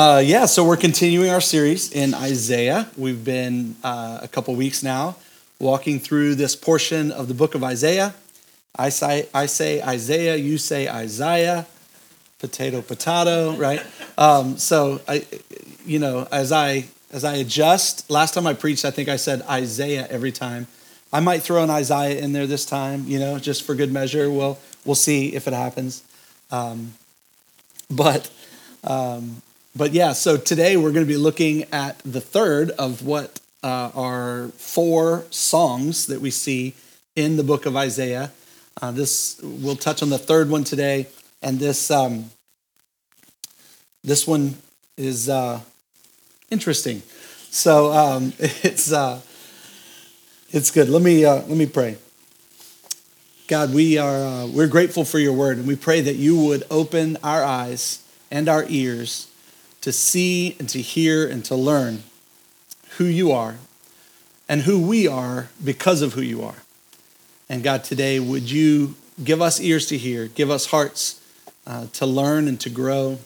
Uh, yeah, so we're continuing our series in Isaiah. We've been uh, a couple weeks now walking through this portion of the book of Isaiah. I say, I say Isaiah, you say Isaiah, potato, potato, right? Um, so, I, you know, as I as I adjust, last time I preached, I think I said Isaiah every time. I might throw an Isaiah in there this time, you know, just for good measure. We'll we'll see if it happens. Um, but um, but yeah, so today we're going to be looking at the third of what uh, are four songs that we see in the book of Isaiah. Uh, this we'll touch on the third one today, and this um, this one is uh, interesting. So um, it's uh, it's good. Let me uh, let me pray. God, we are uh, we're grateful for your word, and we pray that you would open our eyes and our ears to see and to hear and to learn who you are and who we are because of who you are. And God, today, would you give us ears to hear, give us hearts uh, to learn and to grow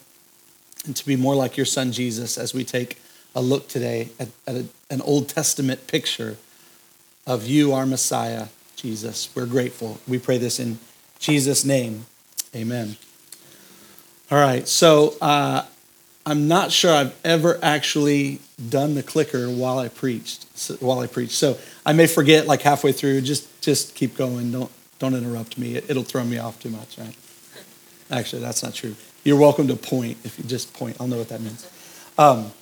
and to be more like your son Jesus as we take a look today at, at a, an Old Testament picture of you, our Messiah, Jesus. We're grateful. We pray this in Jesus' name. Amen. All right, so uh, I'm not sure I've ever actually done the clicker while I preached. While I preach, so I may forget like halfway through. Just just keep going. Don't don't interrupt me. It, will throw me off too much. Right? Actually, that's not true. You're welcome to point if you just point. I'll know what that means. Um,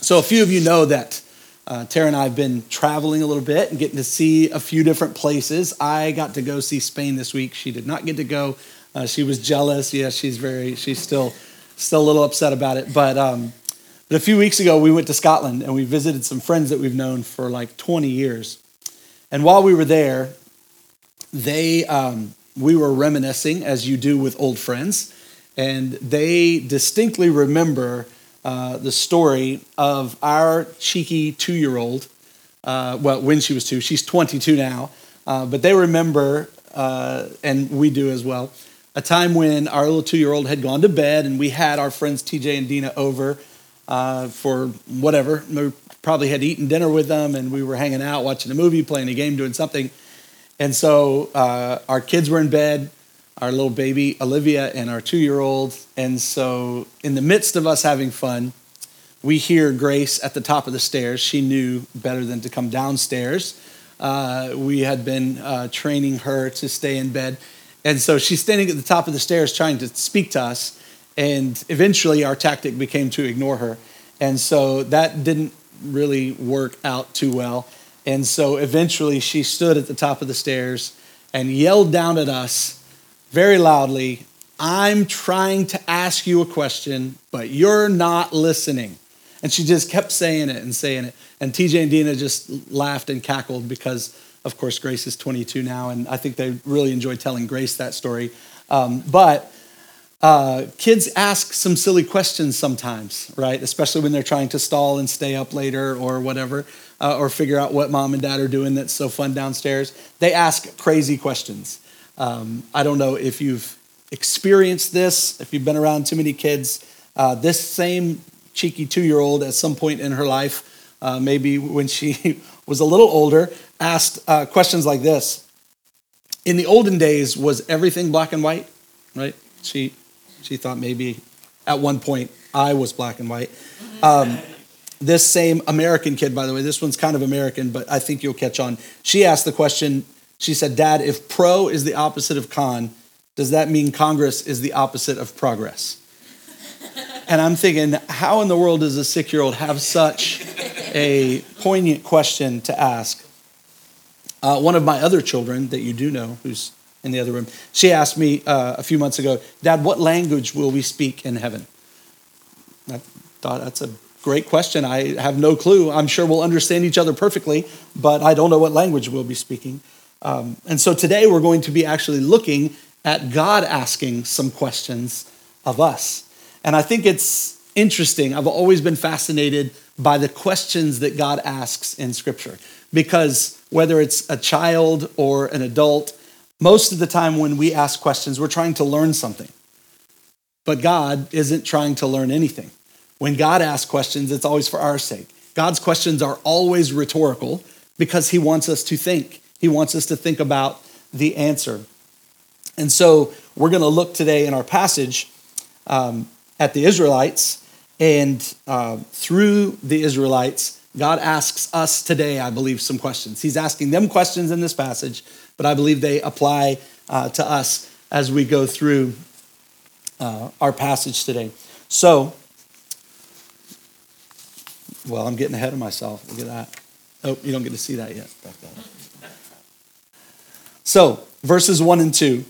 so a few of you know that uh, Tara and I have been traveling a little bit and getting to see a few different places. I got to go see Spain this week. She did not get to go. Uh, she was jealous. Yeah, she's very. She's still still a little upset about it. But, um, but a few weeks ago, we went to Scotland and we visited some friends that we've known for like 20 years. And while we were there, they, um, we were reminiscing, as you do with old friends, and they distinctly remember uh, the story of our cheeky two year old. Uh, well, when she was two, she's 22 now, uh, but they remember, uh, and we do as well, a time when our little two year old had gone to bed and we had our friends TJ and Dina over uh, for whatever. We probably had eaten dinner with them and we were hanging out, watching a movie, playing a game, doing something. And so uh, our kids were in bed, our little baby Olivia and our two year old. And so, in the midst of us having fun, we hear Grace at the top of the stairs. She knew better than to come downstairs. Uh, we had been uh, training her to stay in bed. And so she's standing at the top of the stairs trying to speak to us. And eventually our tactic became to ignore her. And so that didn't really work out too well. And so eventually she stood at the top of the stairs and yelled down at us very loudly I'm trying to ask you a question, but you're not listening. And she just kept saying it and saying it. And TJ and Dina just laughed and cackled because of course, Grace is 22 now, and I think they really enjoy telling Grace that story. Um, but uh, kids ask some silly questions sometimes, right? Especially when they're trying to stall and stay up later or whatever, uh, or figure out what mom and dad are doing that's so fun downstairs. They ask crazy questions. Um, I don't know if you've experienced this, if you've been around too many kids. Uh, this same cheeky two year old at some point in her life, uh, maybe when she was a little older, asked uh, questions like this. In the olden days, was everything black and white? Right? She, she thought maybe at one point I was black and white. Um, this same American kid, by the way, this one's kind of American, but I think you'll catch on. She asked the question, she said, Dad, if pro is the opposite of con, does that mean Congress is the opposite of progress? And I'm thinking, how in the world does a six year old have such a poignant question to ask? Uh, one of my other children that you do know, who's in the other room, she asked me uh, a few months ago, Dad, what language will we speak in heaven? I thought that's a great question. I have no clue. I'm sure we'll understand each other perfectly, but I don't know what language we'll be speaking. Um, and so today we're going to be actually looking at God asking some questions of us. And I think it's interesting. I've always been fascinated by the questions that God asks in Scripture because whether it's a child or an adult, most of the time when we ask questions, we're trying to learn something. But God isn't trying to learn anything. when God asks questions, it's always for our sake. God's questions are always rhetorical because he wants us to think. He wants us to think about the answer. And so we're going to look today in our passage um, at the Israelites, and uh, through the Israelites, God asks us today, I believe, some questions. He's asking them questions in this passage, but I believe they apply uh, to us as we go through uh, our passage today. So, well, I'm getting ahead of myself. Look at that. Oh, you don't get to see that yet. So, verses 1 and 2.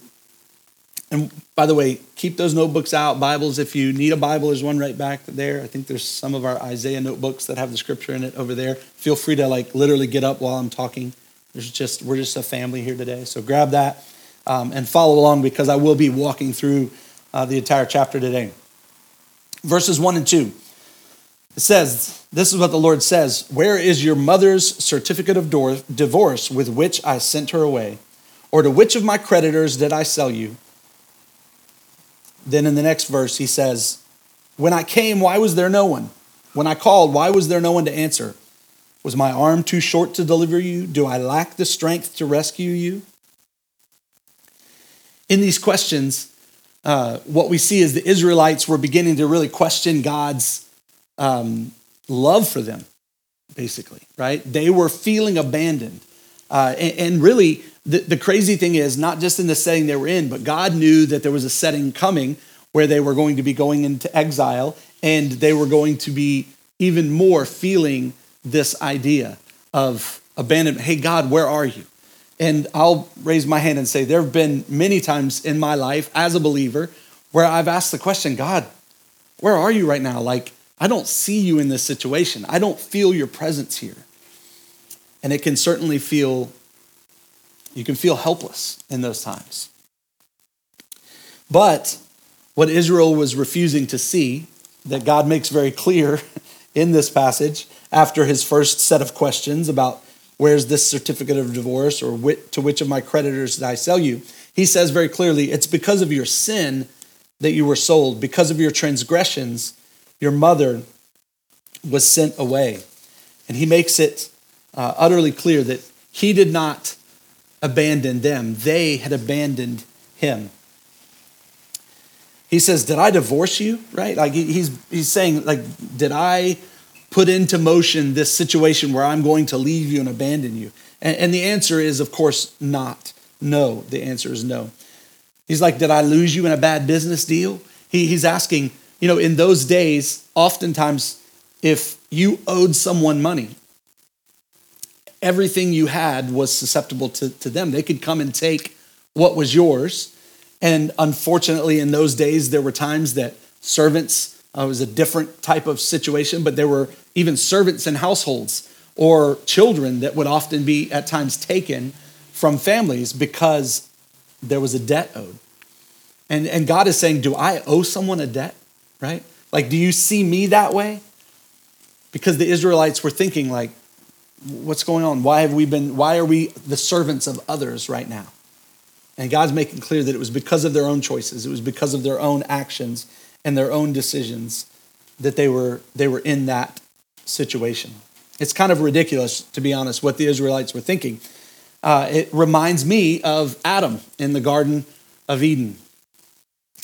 And by the way, keep those notebooks out, Bibles. If you need a Bible, there's one right back there. I think there's some of our Isaiah notebooks that have the scripture in it over there. Feel free to like literally get up while I'm talking. There's just we're just a family here today, so grab that um, and follow along because I will be walking through uh, the entire chapter today. Verses one and two. It says, This is what the Lord says Where is your mother's certificate of divorce with which I sent her away? Or to which of my creditors did I sell you? Then in the next verse, he says, When I came, why was there no one? When I called, why was there no one to answer? Was my arm too short to deliver you? Do I lack the strength to rescue you? In these questions, uh, what we see is the Israelites were beginning to really question God's um, love for them, basically, right? They were feeling abandoned. Uh, and, and, really, the, the crazy thing is, not just in the setting they were in, but God knew that there was a setting coming where they were going to be going into exile and they were going to be even more feeling this idea of abandonment. Hey, God, where are you? And I'll raise my hand and say, there have been many times in my life as a believer where I've asked the question, God, where are you right now? Like, I don't see you in this situation. I don't feel your presence here. And it can certainly feel you can feel helpless in those times. But what Israel was refusing to see, that God makes very clear in this passage, after his first set of questions about where's this certificate of divorce or to which of my creditors did I sell you, he says very clearly, it's because of your sin that you were sold, because of your transgressions, your mother was sent away. And he makes it uh, utterly clear that he did not abandoned them, they had abandoned him. He says, Did I divorce you? Right? Like he's, he's saying, like, did I put into motion this situation where I'm going to leave you and abandon you? And, and the answer is, of course, not. No. The answer is no. He's like, Did I lose you in a bad business deal? He, he's asking, you know, in those days, oftentimes, if you owed someone money, everything you had was susceptible to, to them. They could come and take what was yours. And unfortunately, in those days, there were times that servants uh, was a different type of situation, but there were even servants in households or children that would often be at times taken from families because there was a debt owed. And, and God is saying, Do I owe someone a debt? Right? Like, do you see me that way? Because the Israelites were thinking, like, what's going on? Why have we been, why are we the servants of others right now? And God's making clear that it was because of their own choices, it was because of their own actions and their own decisions that they were, they were in that situation. It's kind of ridiculous, to be honest, what the Israelites were thinking. Uh, it reminds me of Adam in the Garden of Eden.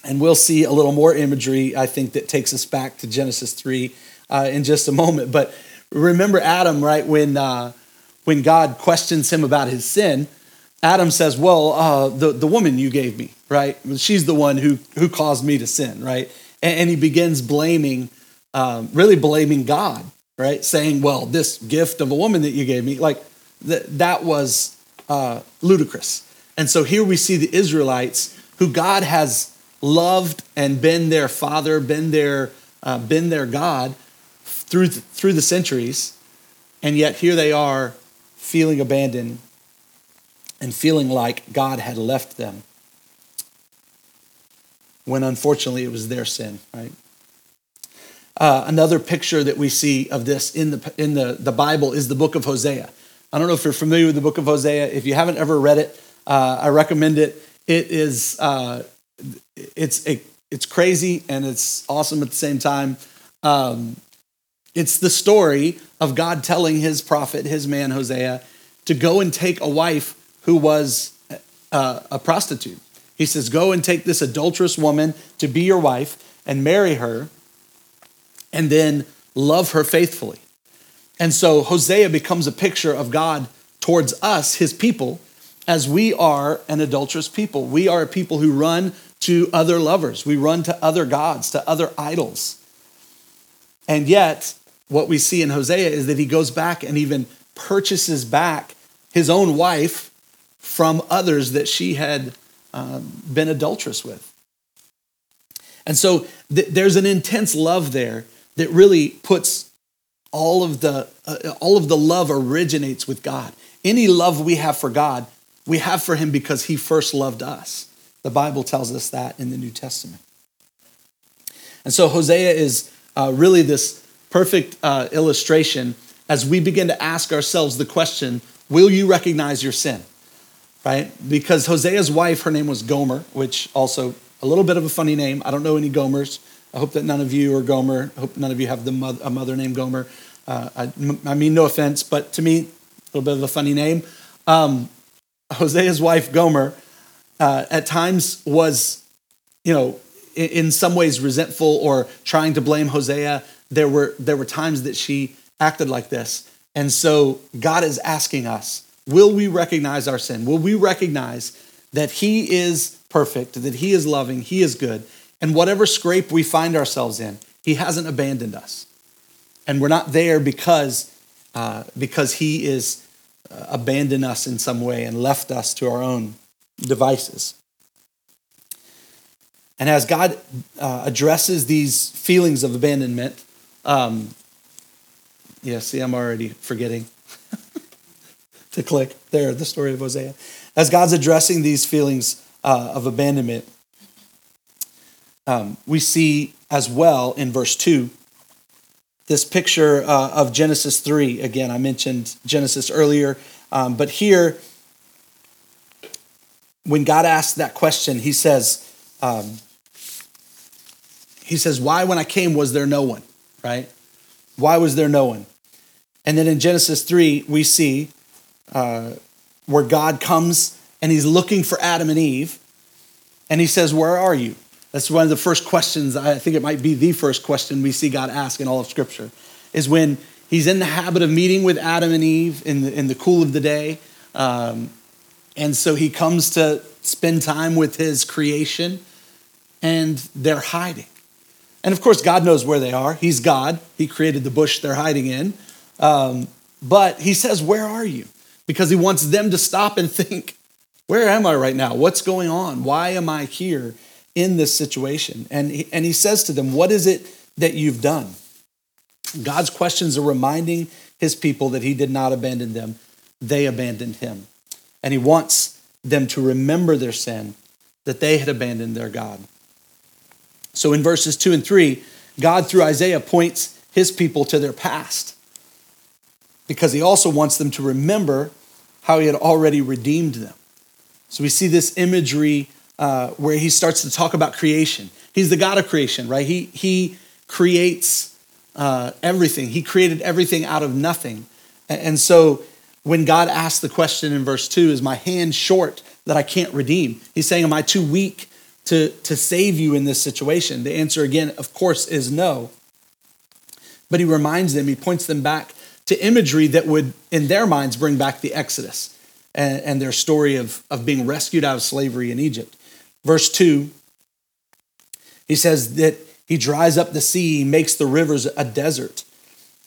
And we'll see a little more imagery, I think, that takes us back to Genesis 3 uh, in just a moment. But remember Adam, right? When, uh, when God questions him about his sin, Adam says, Well, uh, the, the woman you gave me, right? She's the one who, who caused me to sin, right? And, and he begins blaming, um, really blaming God, right? Saying, Well, this gift of a woman that you gave me, like th- that was uh, ludicrous. And so here we see the Israelites who God has loved and been their father, been their, uh, been their God, through the, through the centuries, and yet here they are feeling abandoned and feeling like God had left them when unfortunately it was their sin, right? Uh, another picture that we see of this in the, in the, the Bible is the book of Hosea. I don't know if you're familiar with the book of Hosea. If you haven't ever read it, uh, I recommend it. It is uh, it's it, it's crazy and it's awesome at the same time. Um, it's the story of God telling his prophet, his man Hosea, to go and take a wife who was uh, a prostitute. He says, Go and take this adulterous woman to be your wife and marry her, and then love her faithfully. And so Hosea becomes a picture of God towards us, his people, as we are an adulterous people. We are a people who run to other lovers, we run to other gods, to other idols. And yet, what we see in Hosea is that he goes back and even purchases back his own wife from others that she had um, been adulterous with. And so th- there's an intense love there that really puts all of the uh, all of the love originates with God. Any love we have for God, we have for him because he first loved us. The Bible tells us that in the New Testament. And so Hosea is uh, really this perfect uh, illustration as we begin to ask ourselves the question Will you recognize your sin? Right? Because Hosea's wife, her name was Gomer, which also a little bit of a funny name. I don't know any Gomers. I hope that none of you are Gomer. I hope none of you have the mother, a mother named Gomer. Uh, I, I, mean, no offense, but to me, a little bit of a funny name. Um, Hosea's wife, Gomer, uh, at times was, you know, in, in some ways resentful or trying to blame Hosea. There were, there were times that she acted like this. And so God is asking us, will we recognize our sin? Will we recognize that He is perfect, that He is loving, He is good, and whatever scrape we find ourselves in, He hasn't abandoned us. And we're not there because, uh, because He is uh, abandoned us in some way and left us to our own devices. And as God uh, addresses these feelings of abandonment, um, yeah, see, I'm already forgetting to click there, the story of Hosea. As God's addressing these feelings uh, of abandonment, um, we see as well in verse 2 this picture uh, of Genesis 3. Again, I mentioned Genesis earlier, um, but here, when God asks that question, he says, um, he says, why when I came was there no one, right? Why was there no one? And then in Genesis 3, we see uh, where God comes and he's looking for Adam and Eve. And he says, Where are you? That's one of the first questions, I think it might be the first question we see God ask in all of Scripture, is when he's in the habit of meeting with Adam and Eve in the, in the cool of the day. Um, and so he comes to spend time with his creation, and they're hiding. And of course, God knows where they are. He's God, He created the bush they're hiding in. Um, but he says, Where are you? Because he wants them to stop and think, Where am I right now? What's going on? Why am I here in this situation? And he, and he says to them, What is it that you've done? God's questions are reminding his people that he did not abandon them, they abandoned him. And he wants them to remember their sin, that they had abandoned their God. So in verses two and three, God, through Isaiah, points his people to their past because he also wants them to remember how he had already redeemed them. So we see this imagery uh, where he starts to talk about creation. He's the God of creation, right? He, he creates uh, everything, he created everything out of nothing. And so when God asks the question in verse 2, is my hand short that I can't redeem? He's saying, Am I too weak to, to save you in this situation? The answer, again, of course, is no. But he reminds them, he points them back to imagery that would, in their minds, bring back the Exodus and, and their story of, of being rescued out of slavery in Egypt. Verse 2, he says that he dries up the sea, makes the rivers a desert.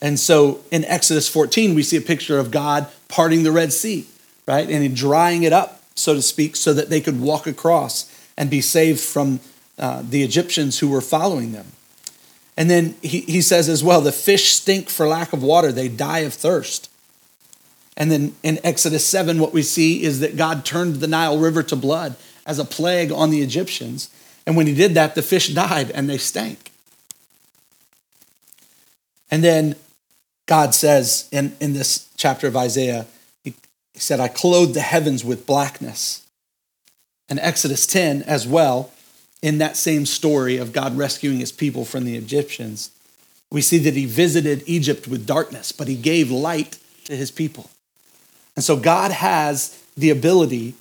And so in Exodus 14, we see a picture of God parting the Red Sea, right? And drying it up, so to speak, so that they could walk across and be saved from uh, the Egyptians who were following them. And then he, he says as well, the fish stink for lack of water, they die of thirst. And then in Exodus 7, what we see is that God turned the Nile River to blood as a plague on the Egyptians. And when he did that, the fish died and they stank. And then God says in, in this chapter of Isaiah, he, he said, I clothed the heavens with blackness. And Exodus 10 as well, in that same story of God rescuing his people from the Egyptians, We see that he visited Egypt with darkness, but he gave light to his people. And so God has the ability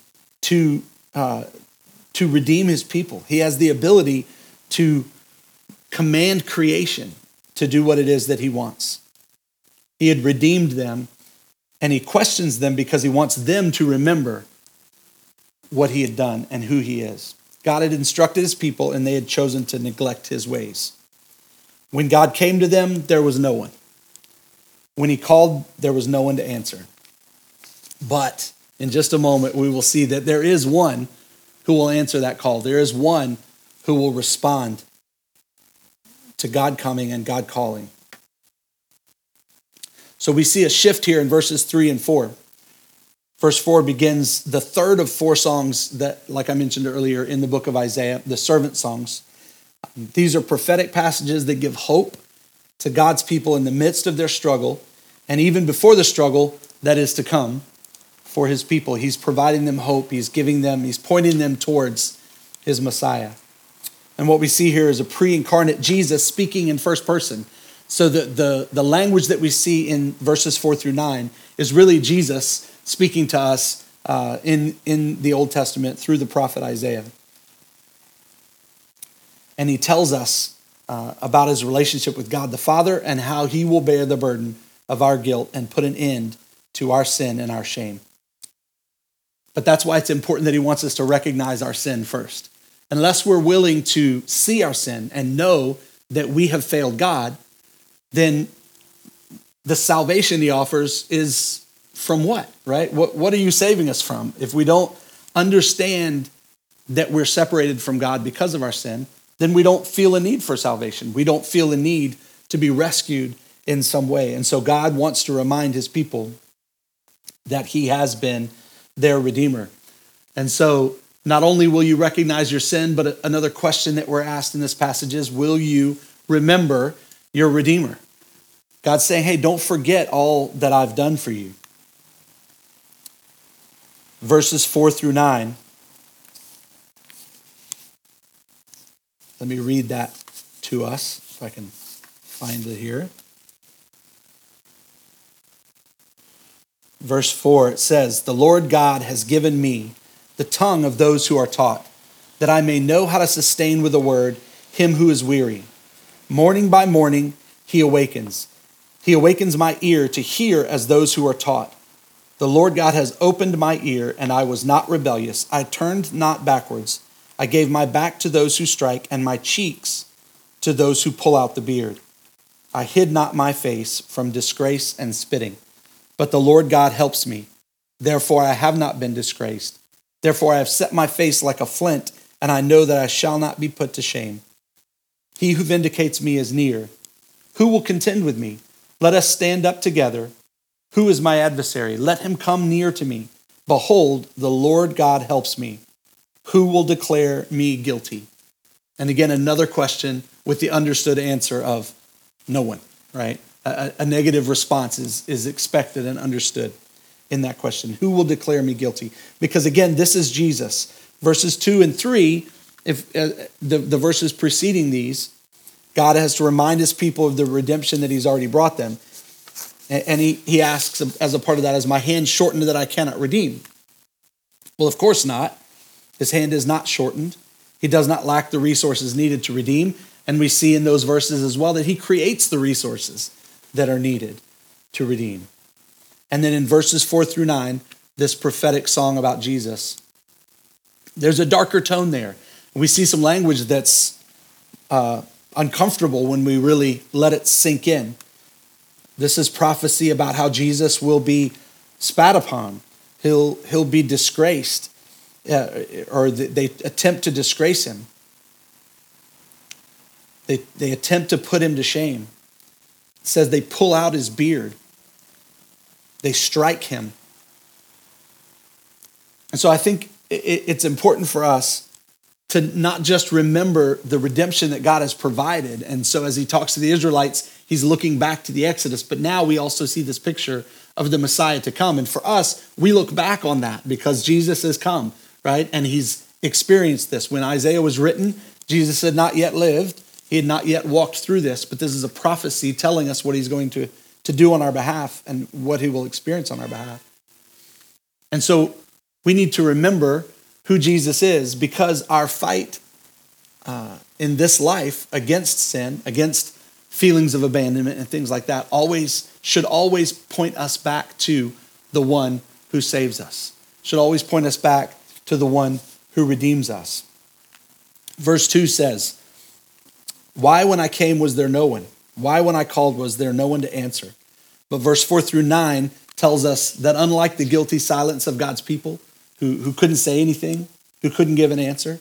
to, uh, to redeem his people. He has the ability to command creation to do what it is that he wants. He had redeemed them, and he questions them because he wants them to remember what he had done and who he is. God had instructed his people, and they had chosen to neglect his ways. When God came to them, there was no one. When he called, there was no one to answer. But in just a moment, we will see that there is one who will answer that call. There is one who will respond to God coming and God calling. So we see a shift here in verses 3 and 4. Verse 4 begins the third of four songs that, like I mentioned earlier, in the book of Isaiah, the servant songs. These are prophetic passages that give hope to God's people in the midst of their struggle and even before the struggle that is to come for his people. He's providing them hope, he's giving them, he's pointing them towards his Messiah. And what we see here is a pre incarnate Jesus speaking in first person. So the, the, the language that we see in verses four through nine is really Jesus speaking to us uh, in, in the Old Testament through the prophet Isaiah. And he tells us uh, about his relationship with God the Father and how he will bear the burden of our guilt and put an end to our sin and our shame. But that's why it's important that he wants us to recognize our sin first. Unless we're willing to see our sin and know that we have failed God, then the salvation he offers is from what, right? What, what are you saving us from? If we don't understand that we're separated from God because of our sin, then we don't feel a need for salvation. We don't feel a need to be rescued in some way. And so God wants to remind his people that he has been their redeemer. And so not only will you recognize your sin, but another question that we're asked in this passage is will you remember your redeemer? God's saying, hey, don't forget all that I've done for you. Verses 4 through 9. Let me read that to us if I can find it here. verse 4, it says, The Lord God has given me the tongue of those who are taught, that I may know how to sustain with a word him who is weary. Morning by morning he awakens. He awakens my ear to hear as those who are taught. The Lord God has opened my ear, and I was not rebellious. I turned not backwards. I gave my back to those who strike, and my cheeks to those who pull out the beard. I hid not my face from disgrace and spitting. But the Lord God helps me. Therefore, I have not been disgraced. Therefore, I have set my face like a flint, and I know that I shall not be put to shame. He who vindicates me is near. Who will contend with me? Let us stand up together. Who is my adversary? Let him come near to me. Behold, the Lord God helps me. Who will declare me guilty? And again, another question with the understood answer of no one, right? a, a negative response is, is expected and understood in that question. Who will declare me guilty? Because again, this is Jesus. Verses 2 and 3, if uh, the, the verses preceding these, God has to remind his people of the redemption that he's already brought them. And, he, he asks, as a part of that, is my hand shortened that I cannot redeem? Well, of course not. His hand is not shortened. He does not lack the resources needed to redeem. And we see in those verses as well that he creates the resources that are needed to redeem. And then in verses four through nine, this prophetic song about Jesus. There's a darker tone there. We see some language that's uh, uncomfortable when we really let it sink in. This is prophecy about how Jesus will be spat upon, he'll, he'll be disgraced, uh, or they attempt to disgrace him. They, they attempt to put him to shame says they pull out his beard, they strike him. And so I think it's important for us to not just remember the redemption that God has provided. And so as he talks to the Israelites, he's looking back to the Exodus, but now we also see this picture of the Messiah to come. And for us, we look back on that because Jesus has come, right? And he's experienced this. When Isaiah was written, Jesus had not yet lived, He had not yet walked through this, but this is a prophecy telling us what he's going to, to do on our behalf and what he will experience on our behalf. And so we need to remember who Jesus is because our fight uh, in this life against sin, against feelings of abandonment and things like that, always should always point us back to the one who saves us. Should always point us back to the one who redeems us. Verse 2 says, Why when I came was there no one? Why when I called was there no one to answer? But verse 4 through 9 tells us that unlike the guilty silence of God's people who, who couldn't say anything, who couldn't give an answer,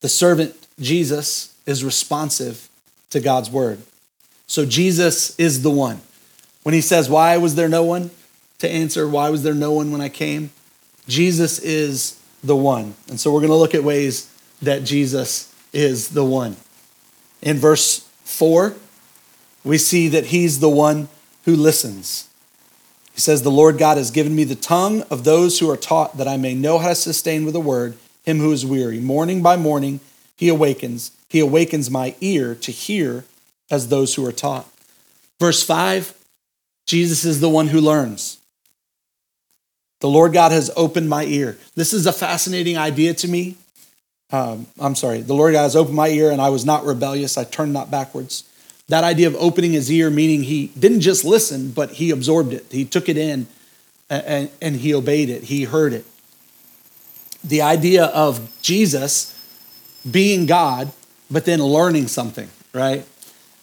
the servant Jesus is responsive to God's word. So Jesus is the one. When he says, Why was there no one to answer? Why was there no one when I came? Jesus is the one. And so we're going to look at ways that Jesus is the one. In verse 4, we see that he's the one who listens. He says, The Lord God has given me the tongue of those who are taught that I may know how to sustain with a word him who is weary. Morning by morning he awakens. He awakens my ear to hear as those who are taught. Verse 5 Jesus is the one who learns. The Lord God has opened my ear. This is a fascinating idea to me. Um, I'm sorry, the Lord God has opened my ear and I was not rebellious. I turned not backwards. That idea of opening his ear, meaning he didn't just listen, but he absorbed it. He took it in and, and he obeyed it. He heard it. The idea of Jesus being God, but then learning something, right?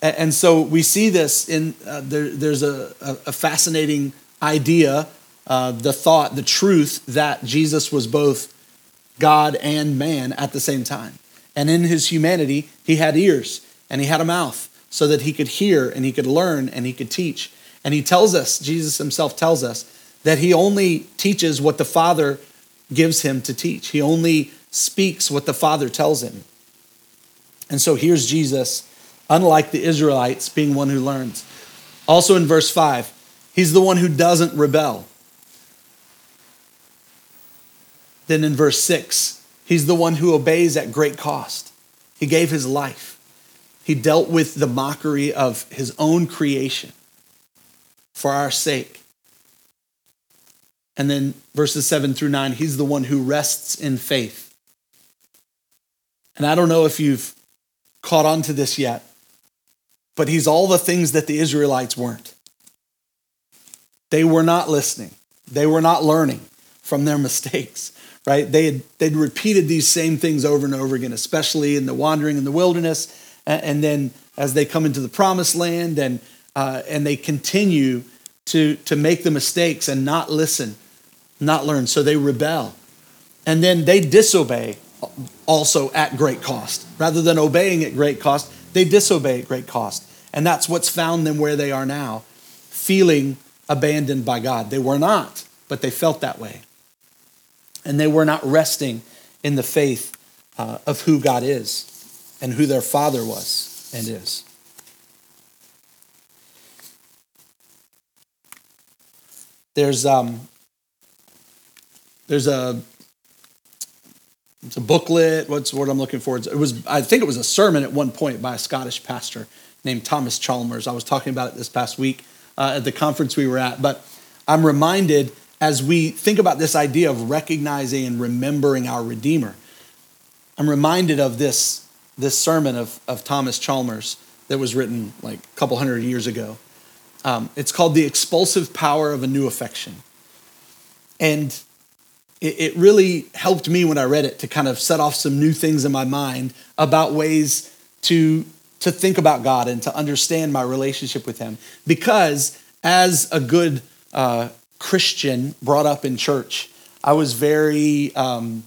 And so we see this in uh, there, there's a, a, fascinating idea, uh, the thought, the truth that Jesus was both God and man at the same time. And in his humanity, he had ears and he had a mouth so that he could hear and he could learn and he could teach. And he tells us, Jesus himself tells us, that he only teaches what the Father gives him to teach. He only speaks what the Father tells him. And so here's Jesus, unlike the Israelites, being one who learns. Also in verse 5, he's the one who doesn't rebel. Then in verse 6, he's the one who obeys at great cost. He gave his life. He dealt with the mockery of his own creation for our sake. And then verses 7 through 9, he's the one who rests in faith. And I don't know if you've caught on to this yet, but he's all the things that the Israelites weren't. They were not listening, they were not learning from their mistakes, right? They had, they'd repeated these same things over and over again, especially in the wandering in the wilderness. And then as they come into the promised land and, uh, and they continue to, to make the mistakes and not listen not learn. So they rebel. And then they disobey also at great cost. Rather than obeying at great cost, they disobey at great cost. And that's what's found them where they are now, feeling abandoned by God. They were not, but they felt that way. And they were not resting in the faith uh, of who God is and who their father was and is. There's um, there's a it's a booklet. What's what I'm looking for? It was I think it was a sermon at one point by a Scottish pastor named Thomas Chalmers. I was talking about it this past week uh, at the conference we were at. But I'm reminded as we think about this idea of recognizing and remembering our Redeemer. I'm reminded of this this sermon of of Thomas Chalmers that was written like a couple hundred years ago. Um, it's called "The Expulsive Power of a New Affection," and it, really helped me when I read it to kind of set off some new things in my mind about ways to, to think about God and to understand my relationship with Him. Because as a good uh, Christian brought up in church, I was very, um,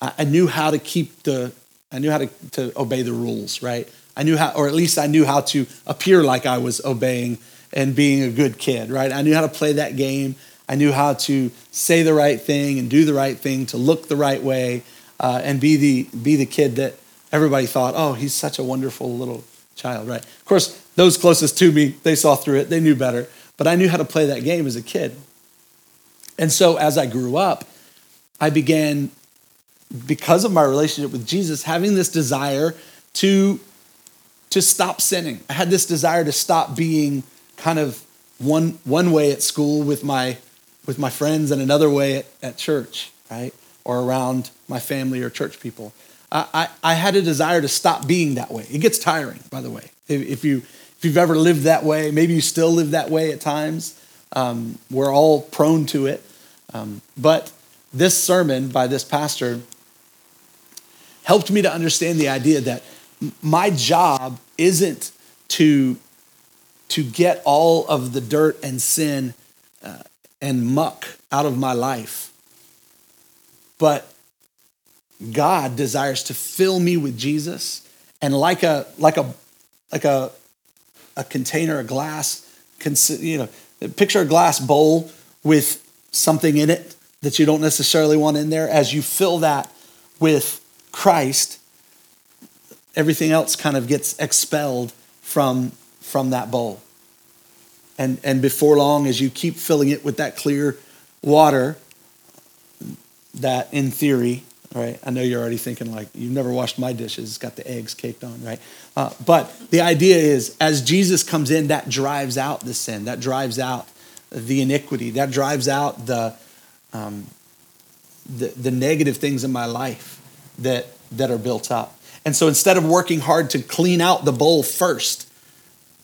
I knew how to keep the, I knew how to, to obey the rules, right? I knew how, or at least I knew how to appear like I was obeying and being a good kid, right? I knew how to play that game. I knew how to say the right thing and do the right thing, to look the right way, uh, and be the, be the kid that everybody thought, oh, he's such a wonderful little child, right? Of course, those closest to me, they saw through it, they knew better, but I knew how to play that game as a kid. And so as I grew up, I began, because of my relationship with Jesus, having this desire to to stop sinning. I had this desire to stop being kind of one, one way at school with my, with my friends and another way at, at church, right? Or around my family or church people. I, I, I had a desire to stop being that way. It gets tiring, by the way. If, if, you, if you've ever lived that way, maybe you still live that way at times. Um, we're all prone to it. Um, but this sermon by this pastor helped me to understand the idea that my job isn't to, to get all of the dirt and sin uh, and muck out of my life, but God desires to fill me with Jesus, and like a like a like a a container, a glass, you know, picture a glass bowl with something in it that you don't necessarily want in there. As you fill that with Christ, everything else kind of gets expelled from, from that bowl. And, and before long, as you keep filling it with that clear water, that in theory, right? I know you're already thinking like, you've never washed my dishes, it's got the eggs caked on, right? Uh, but the idea is, as Jesus comes in, that drives out the sin, that drives out the iniquity, that drives out the, um, the, the negative things in my life that, that are built up. And so instead of working hard to clean out the bowl first,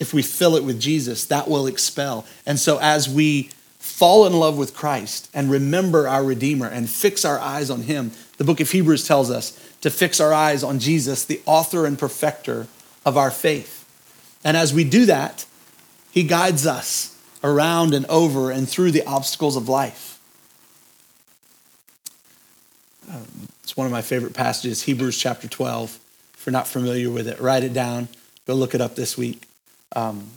if we fill it with Jesus, that will expel. And so as we fall in love with Christ and remember our Redeemer and fix our eyes on Him, the book of Hebrews tells us to fix our eyes on Jesus, the author and perfecter of our faith. And as we do that, He guides us around and over and through the obstacles of life. Um, it's one of my favorite passages, Hebrews chapter 12. If you're not familiar with it, write it down. Go look it up this week. Um,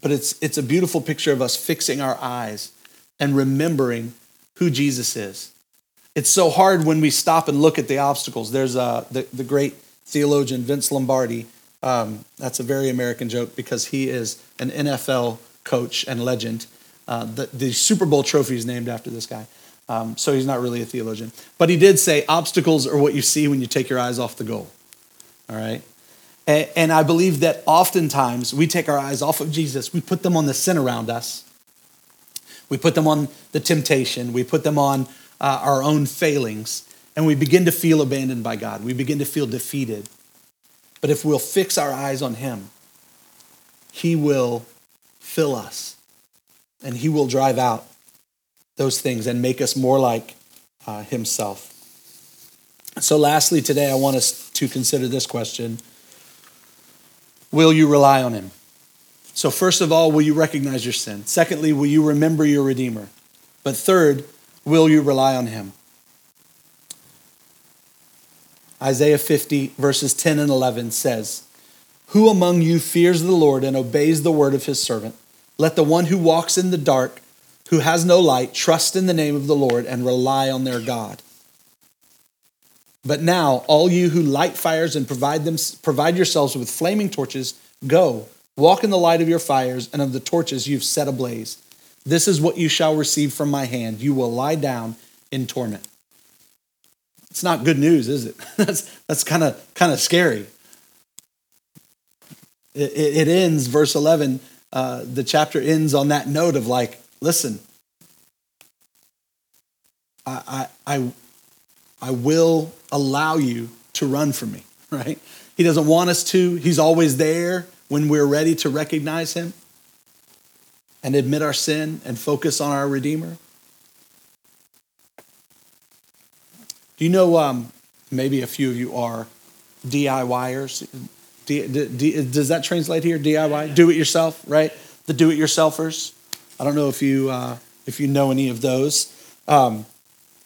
but it's, it's a beautiful picture of us fixing our eyes and remembering who Jesus is. It's so hard when we stop and look at the obstacles. There's uh, the, the great theologian Vince Lombardi. Um, that's a very American joke because he is an NFL coach and legend. Uh, the, the Super Bowl trophy is named after this guy. Um, so he's not really a theologian. But he did say obstacles are what you see when you take your eyes off the goal. All right? And, I believe that oftentimes we take our eyes off of Jesus, we put them on the sin around us, we put them on the temptation, we put them on uh, our own failings, and we begin to feel abandoned by God. We begin to feel defeated. But if we'll fix our eyes on Him, He will fill us and He will drive out those things and make us more like uh, Himself. So, lastly, today I want us to consider this question Will you rely on Him? So, first of all, will you recognize your sin? Secondly, will you remember your Redeemer? But third, will you rely on Him? Isaiah 50, verses 10 and 11 says, Who among you fears the Lord and obeys the word of his servant? Let the one who walks in the dark who has no light trust in the name of the Lord and rely on their God. But now, all you who light fires and provide, them, provide yourselves with flaming torches, go, walk in the light of your fires and of the torches you've set ablaze. This is what you shall receive from my hand. You will lie down in torment. It's not good news, is it? that's that's kind of kind of scary. It, it, ends, verse 11, uh, the chapter ends on that note of like, listen, I, I, I will allow you to run from me, right? He doesn't want us to. He's always there when we're ready to recognize him and admit our sin and focus on our Redeemer. Do you know, um, maybe a few of you are DIYers? D, D, D, does that translate here? DIY? Do it yourself, right? The do it yourselfers. I don't know if you uh, if you know any of those. Um,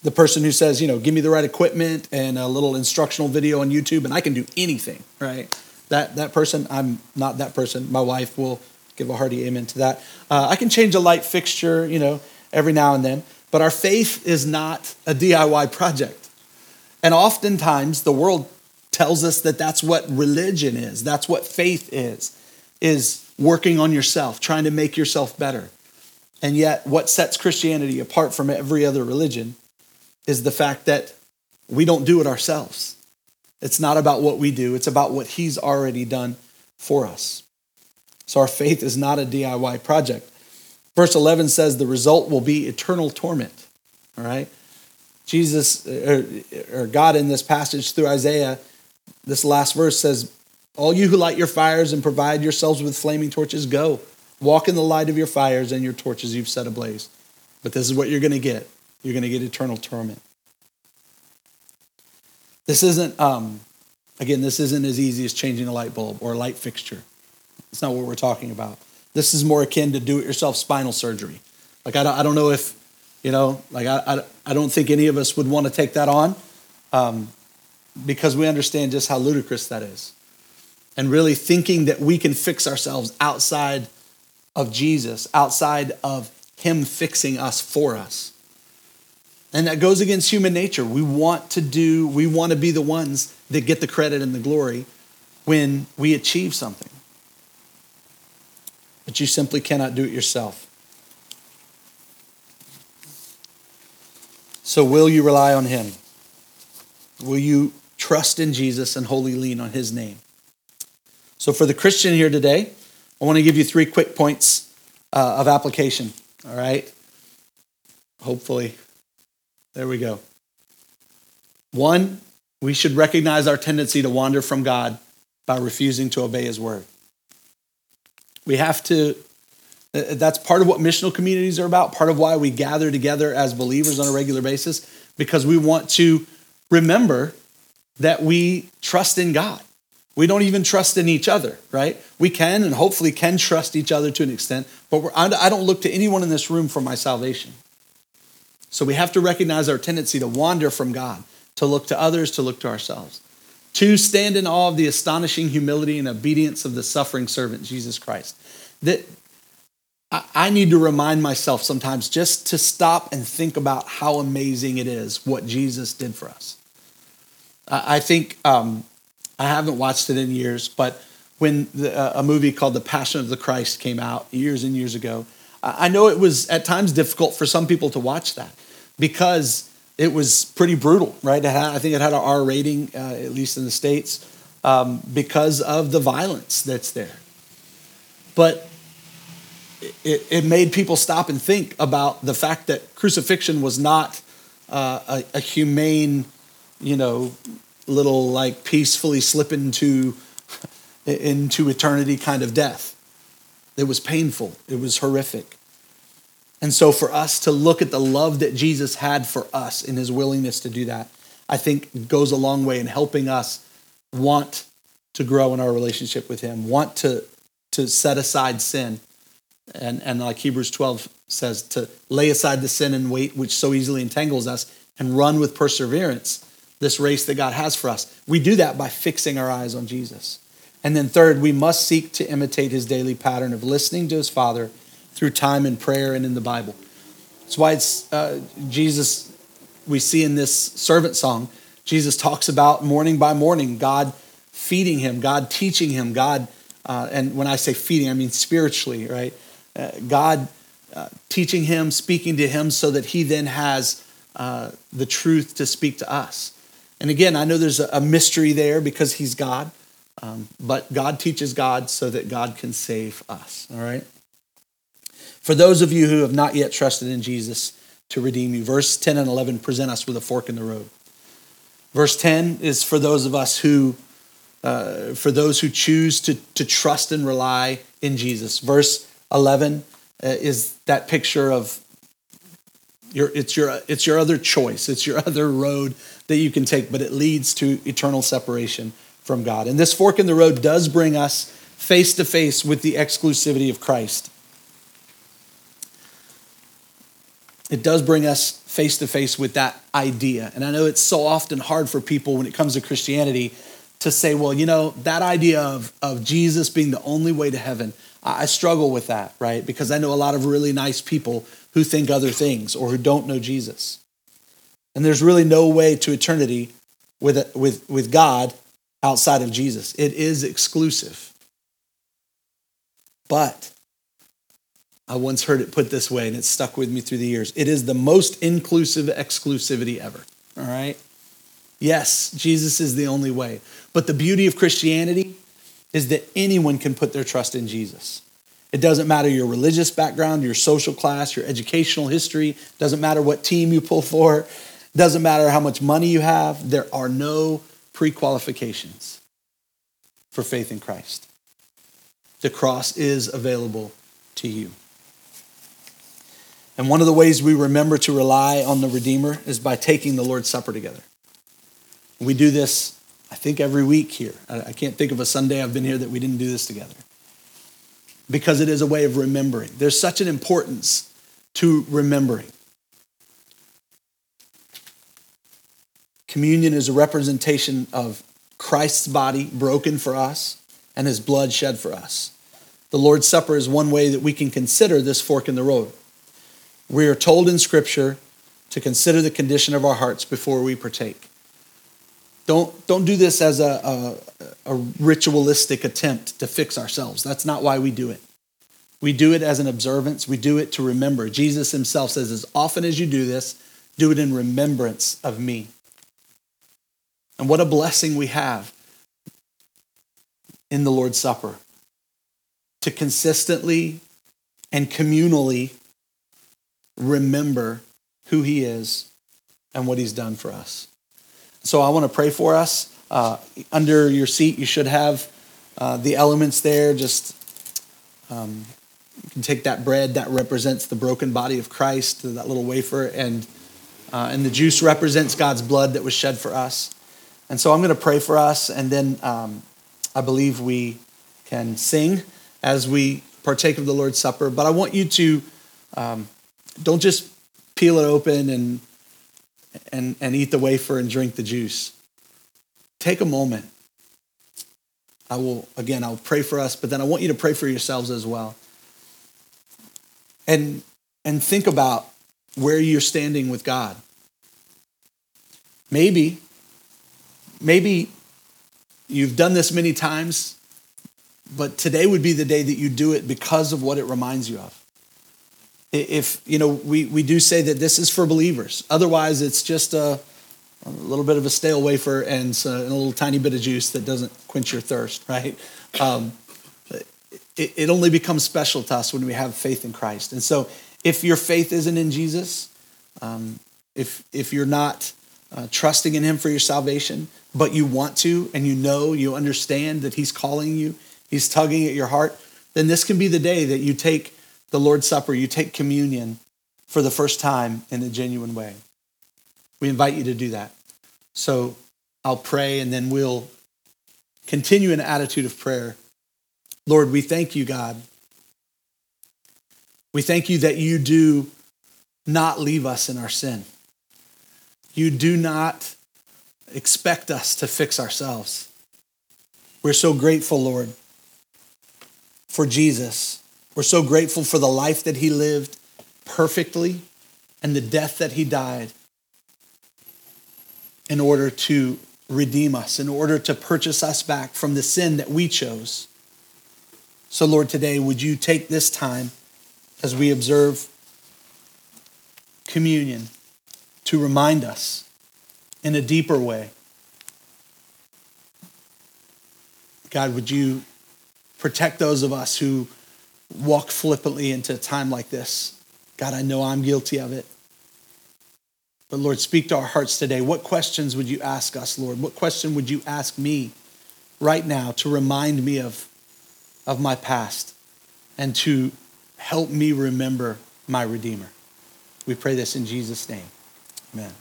the person who says, you know, give me the right equipment and a little instructional video on YouTube, and I can do anything, right? That that person, I'm not that person. My wife will give a hearty amen to that. Uh, I can change a light fixture, you know, every now and then, but our faith is not a DIY project. And oftentimes, the world tells us that that's what religion is. That's what faith is, is working on yourself, trying to make yourself better. And yet, what sets Christianity apart from every other religion is the fact that we don't do it ourselves. It's not about what we do, it's about what He's already done for us. So our faith is not a DIY project. Verse 11 says the result will be eternal torment. All right? Jesus, or, or God in this passage through Isaiah, this last verse says, All you who light your fires and provide yourselves with flaming torches, go. Walk in the light of your fires and your torches you've set ablaze. But this is what you're going to get you're going to get eternal torment. This isn't, um, again, this isn't as easy as changing a light bulb or a light fixture. It's not what we're talking about. This is more akin to do it yourself spinal surgery. Like, I don't, I don't know if, you know, like, I, I, I don't think any of us would want to take that on um, because we understand just how ludicrous that is. And really thinking that we can fix ourselves outside of Jesus, outside of Him fixing us for us. And that goes against human nature. We want to do, we want to be the ones that get the credit and the glory when we achieve something. But you simply cannot do it yourself. So, will you rely on Him? Will you trust in Jesus and wholly lean on His name? So, for the Christian here today, I want to give you three quick points uh, of application. All right? Hopefully, there we go. One, we should recognize our tendency to wander from God by refusing to obey his word. We have to, uh, uh, that's part of what missional communities are about, part of why we gather together as believers on a regular basis, because we want to remember that we trust in God. We don't even trust in each other, right? We can and hopefully can trust each other to an extent, but I don't look to anyone in this room for my salvation. So we have to recognize our tendency to wander from God, to look to others, to look to ourselves. Two, stand in awe of the astonishing humility and obedience of the suffering servant, Jesus Christ. That I need to remind myself sometimes just to stop and think about how amazing it is what Jesus did for us. I think um, I haven't watched it in years, but when the, uh, a movie called The Passion of the Christ came out years and years ago, I know it was at times difficult for some people to watch that because it was pretty brutal, right? Had, I think it had an R rating, uh, at least in the States, um, because of the violence that's there. But it, it, made people stop and think about the fact that crucifixion was not uh, a, a, humane, you know, little like peacefully slip into, into eternity kind of death. It was painful, it was horrific. And so, for us to look at the love that Jesus had for us in his willingness to do that, I think goes a long way in helping us want to grow in our relationship with him, want to, to set aside sin. And, and like Hebrews 12 says, to lay aside the sin and weight which so easily entangles us and run with perseverance this race that God has for us. We do that by fixing our eyes on Jesus. And then, third, we must seek to imitate his daily pattern of listening to his Father through time in prayer and in the Bible. That's why it's uh, Jesus, we see in this servant song, Jesus talks about morning by morning, God feeding him, God teaching him, God, uh, and when I say feeding, I mean spiritually, right? Uh, God uh, teaching him, speaking to him so that he then has uh, the truth to speak to us. And again, I know there's a mystery there because he's God, um, but God teaches God so that God can save us, all right? For those of you who have not yet trusted in Jesus to redeem you, verse 10 and 11 present us with a fork in the road. Verse 10 is for those of us who, uh, for those who choose to, to trust and rely in Jesus. Verse 11 uh, is that picture of your, it's, your, it's your other choice, it's your other road that you can take, but it leads to eternal separation from God. And this fork in the road does bring us face to face with the exclusivity of Christ. It does bring us face to face with that idea. And I know it's so often hard for people when it comes to Christianity to say, well, you know, that idea of, of Jesus being the only way to heaven, I struggle with that, right? Because I know a lot of really nice people who think other things or who don't know Jesus. And there's really no way to eternity with, with, with God outside of Jesus. It is exclusive. But I once heard it put this way, and it stuck with me through the years. It is the most inclusive exclusivity ever. All right? Yes, Jesus is the only way. But the beauty of Christianity is that anyone can put their trust in Jesus. It doesn't matter your religious background, your social class, your educational history, doesn't matter what team you pull for, doesn't matter how much money you have. There are no pre-qualifications for faith in Christ. The cross is available to you. And one of the ways we remember to rely on the Redeemer is by taking the Lord's Supper together. We do this, I think, every week here. I can't think of a Sunday I've been here that we didn't do this together. Because it is a way of remembering. There's such an importance to remembering. Communion is a representation of Christ's body broken for us and his blood shed for us. The Lord's Supper is one way that we can consider this fork in the road. We are told in Scripture to consider the condition of our hearts before we partake. Don't, don't do this as a, a, a ritualistic attempt to fix ourselves. That's not why we do it. We do it as an observance, we do it to remember. Jesus himself says, as often as you do this, do it in remembrance of me. And what a blessing we have in the Lord's Supper to consistently and communally remember who he is and what he's done for us. So I want to pray for us. Uh, under your seat, you should have uh, the elements there. Just um, you can take that bread that represents the broken body of Christ, that little wafer, and uh, and the juice represents God's blood that was shed for us. And so I'm going to pray for us, and then um, I believe we can sing as we partake of the Lord's Supper. But I want you to um, don't just peel it open and and, and eat the wafer and drink the juice. Take a moment. I will, again, I'll pray for us, but then I want you to pray for yourselves as well. And, and think about where you're standing with God. Maybe, maybe you've done this many times, but today would be the day that you do it because of what it reminds you of if you know we, we do say that this is for believers. Otherwise it's just a, a little bit of a stale wafer and, a little tiny bit of juice that doesn't quench your thirst right? Um, it, it only becomes special to us when we have faith in christ. And so if your faith isn't in jesus um, if if you're not uh, trusting in him for your salvation but you want to and you know you understand that he's calling you he's tugging at your heart then this can be the day that you take the Lord's Supper, you take communion for the first time in a genuine way. We invite you to do that. So I'll pray and then we'll continue in an attitude of prayer. Lord, we thank you, God. We thank you that you do not leave us in our sin. You do not expect us to fix ourselves. We're so grateful, Lord, for Jesus we're so grateful for the life that he lived perfectly and the death that he died in order to redeem us, in order to purchase us back from the sin that we chose. So, Lord, today, would you take this time as we observe communion to remind us in a deeper way? God, would you protect those of us who walk flippantly into a time like this. God, I know I'm guilty of it. But Lord, speak to our hearts today. What questions would you ask us, Lord? What question would you ask me right now to remind me of, of my past and to help me remember my Redeemer? We pray this in Jesus' name. Amen.